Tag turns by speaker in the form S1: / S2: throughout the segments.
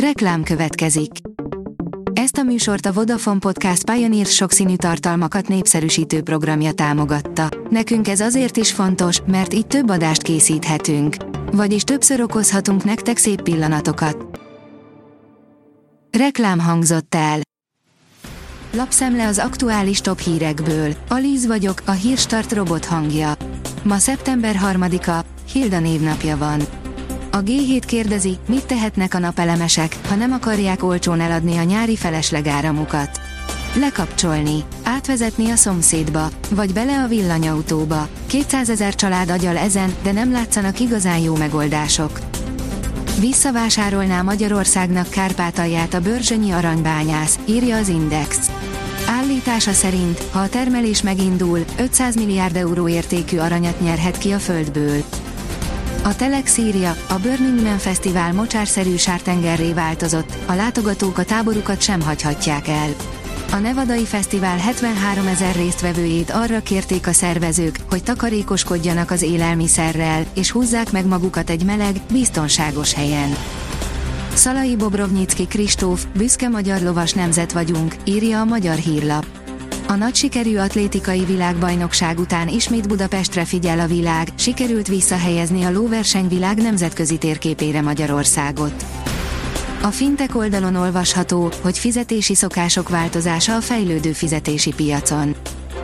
S1: Reklám következik. Ezt a műsort a Vodafone Podcast Pioneer sokszínű tartalmakat népszerűsítő programja támogatta. Nekünk ez azért is fontos, mert így több adást készíthetünk. Vagyis többször okozhatunk nektek szép pillanatokat. Reklám hangzott el. Lapszemle az aktuális top hírekből. Alíz vagyok, a hírstart robot hangja. Ma szeptember 3-a, Hilda névnapja van. A G7 kérdezi, mit tehetnek a napelemesek, ha nem akarják olcsón eladni a nyári feleslegáramukat. Lekapcsolni, átvezetni a szomszédba, vagy bele a villanyautóba. 200 ezer család agyal ezen, de nem látszanak igazán jó megoldások. Visszavásárolná Magyarországnak Kárpátalját a bőrzsönyi aranybányász, írja az Index. Állítása szerint, ha a termelés megindul, 500 milliárd euró értékű aranyat nyerhet ki a földből. A Telex írja, a Burning Man Fesztivál mocsárszerű sártengerré változott, a látogatók a táborukat sem hagyhatják el. A Nevadai Fesztivál 73 ezer résztvevőjét arra kérték a szervezők, hogy takarékoskodjanak az élelmiszerrel, és húzzák meg magukat egy meleg, biztonságos helyen. Szalai Bobrovnyicki Kristóf, büszke magyar lovas nemzet vagyunk, írja a Magyar Hírlap. A nagy sikerű atlétikai világbajnokság után ismét Budapestre figyel a világ, sikerült visszahelyezni a lóversenyvilág nemzetközi térképére Magyarországot. A fintek oldalon olvasható, hogy fizetési szokások változása a fejlődő fizetési piacon.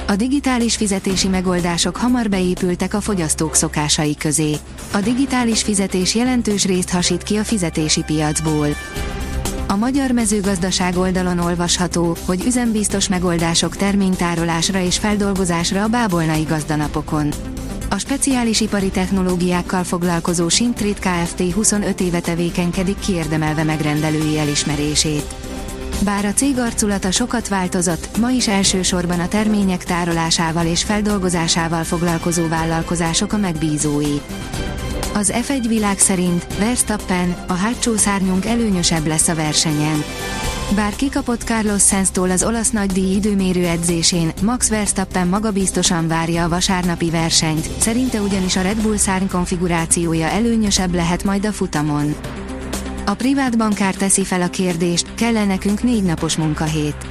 S1: A digitális fizetési megoldások hamar beépültek a fogyasztók szokásai közé. A digitális fizetés jelentős részt hasít ki a fizetési piacból. A magyar mezőgazdaság oldalon olvasható, hogy üzembiztos megoldások terménytárolásra és feldolgozásra a bábolnai gazdanapokon. A speciális ipari technológiákkal foglalkozó Sintrit Kft. 25 éve tevékenykedik kiérdemelve megrendelői elismerését. Bár a cég arculata sokat változott, ma is elsősorban a termények tárolásával és feldolgozásával foglalkozó vállalkozások a megbízói. Az F1 világ szerint Verstappen, a hátsó szárnyunk előnyösebb lesz a versenyen. Bár kikapott Carlos Sainz-tól az olasz nagydíj időmérő edzésén, Max Verstappen magabiztosan várja a vasárnapi versenyt, szerinte ugyanis a Red Bull szárny konfigurációja előnyösebb lehet majd a futamon. A privát bankár teszi fel a kérdést, kell-e nekünk négy napos munkahét?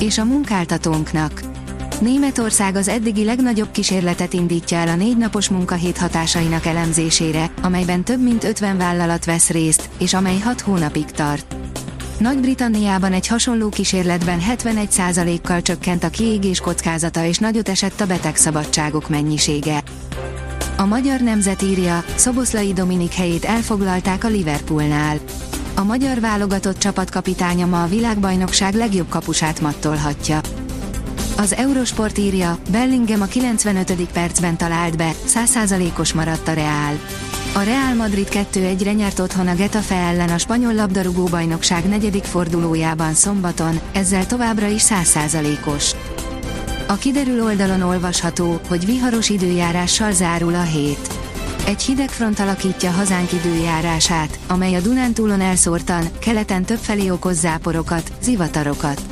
S1: És a munkáltatónknak. Németország az eddigi legnagyobb kísérletet indítja el a négy napos munkahét hatásainak elemzésére, amelyben több mint 50 vállalat vesz részt, és amely 6 hónapig tart. Nagy-Britanniában egy hasonló kísérletben 71%-kal csökkent a kiégés kockázata és nagyot esett a betegszabadságok mennyisége. A magyar nemzet írja, Szoboszlai Dominik helyét elfoglalták a Liverpoolnál. A magyar válogatott csapatkapitánya ma a világbajnokság legjobb kapusát mattolhatja. Az Eurosport írja, Bellingham a 95. percben talált be, 100%-os maradt a Reál. A Real Madrid 2-1-re nyert otthon a Getafe ellen a spanyol labdarúgó bajnokság negyedik fordulójában szombaton, ezzel továbbra is 100%-os. A kiderül oldalon olvasható, hogy viharos időjárással zárul a hét. Egy hideg front alakítja hazánk időjárását, amely a Dunántúlon elszórtan, keleten többfelé okoz záporokat, zivatarokat.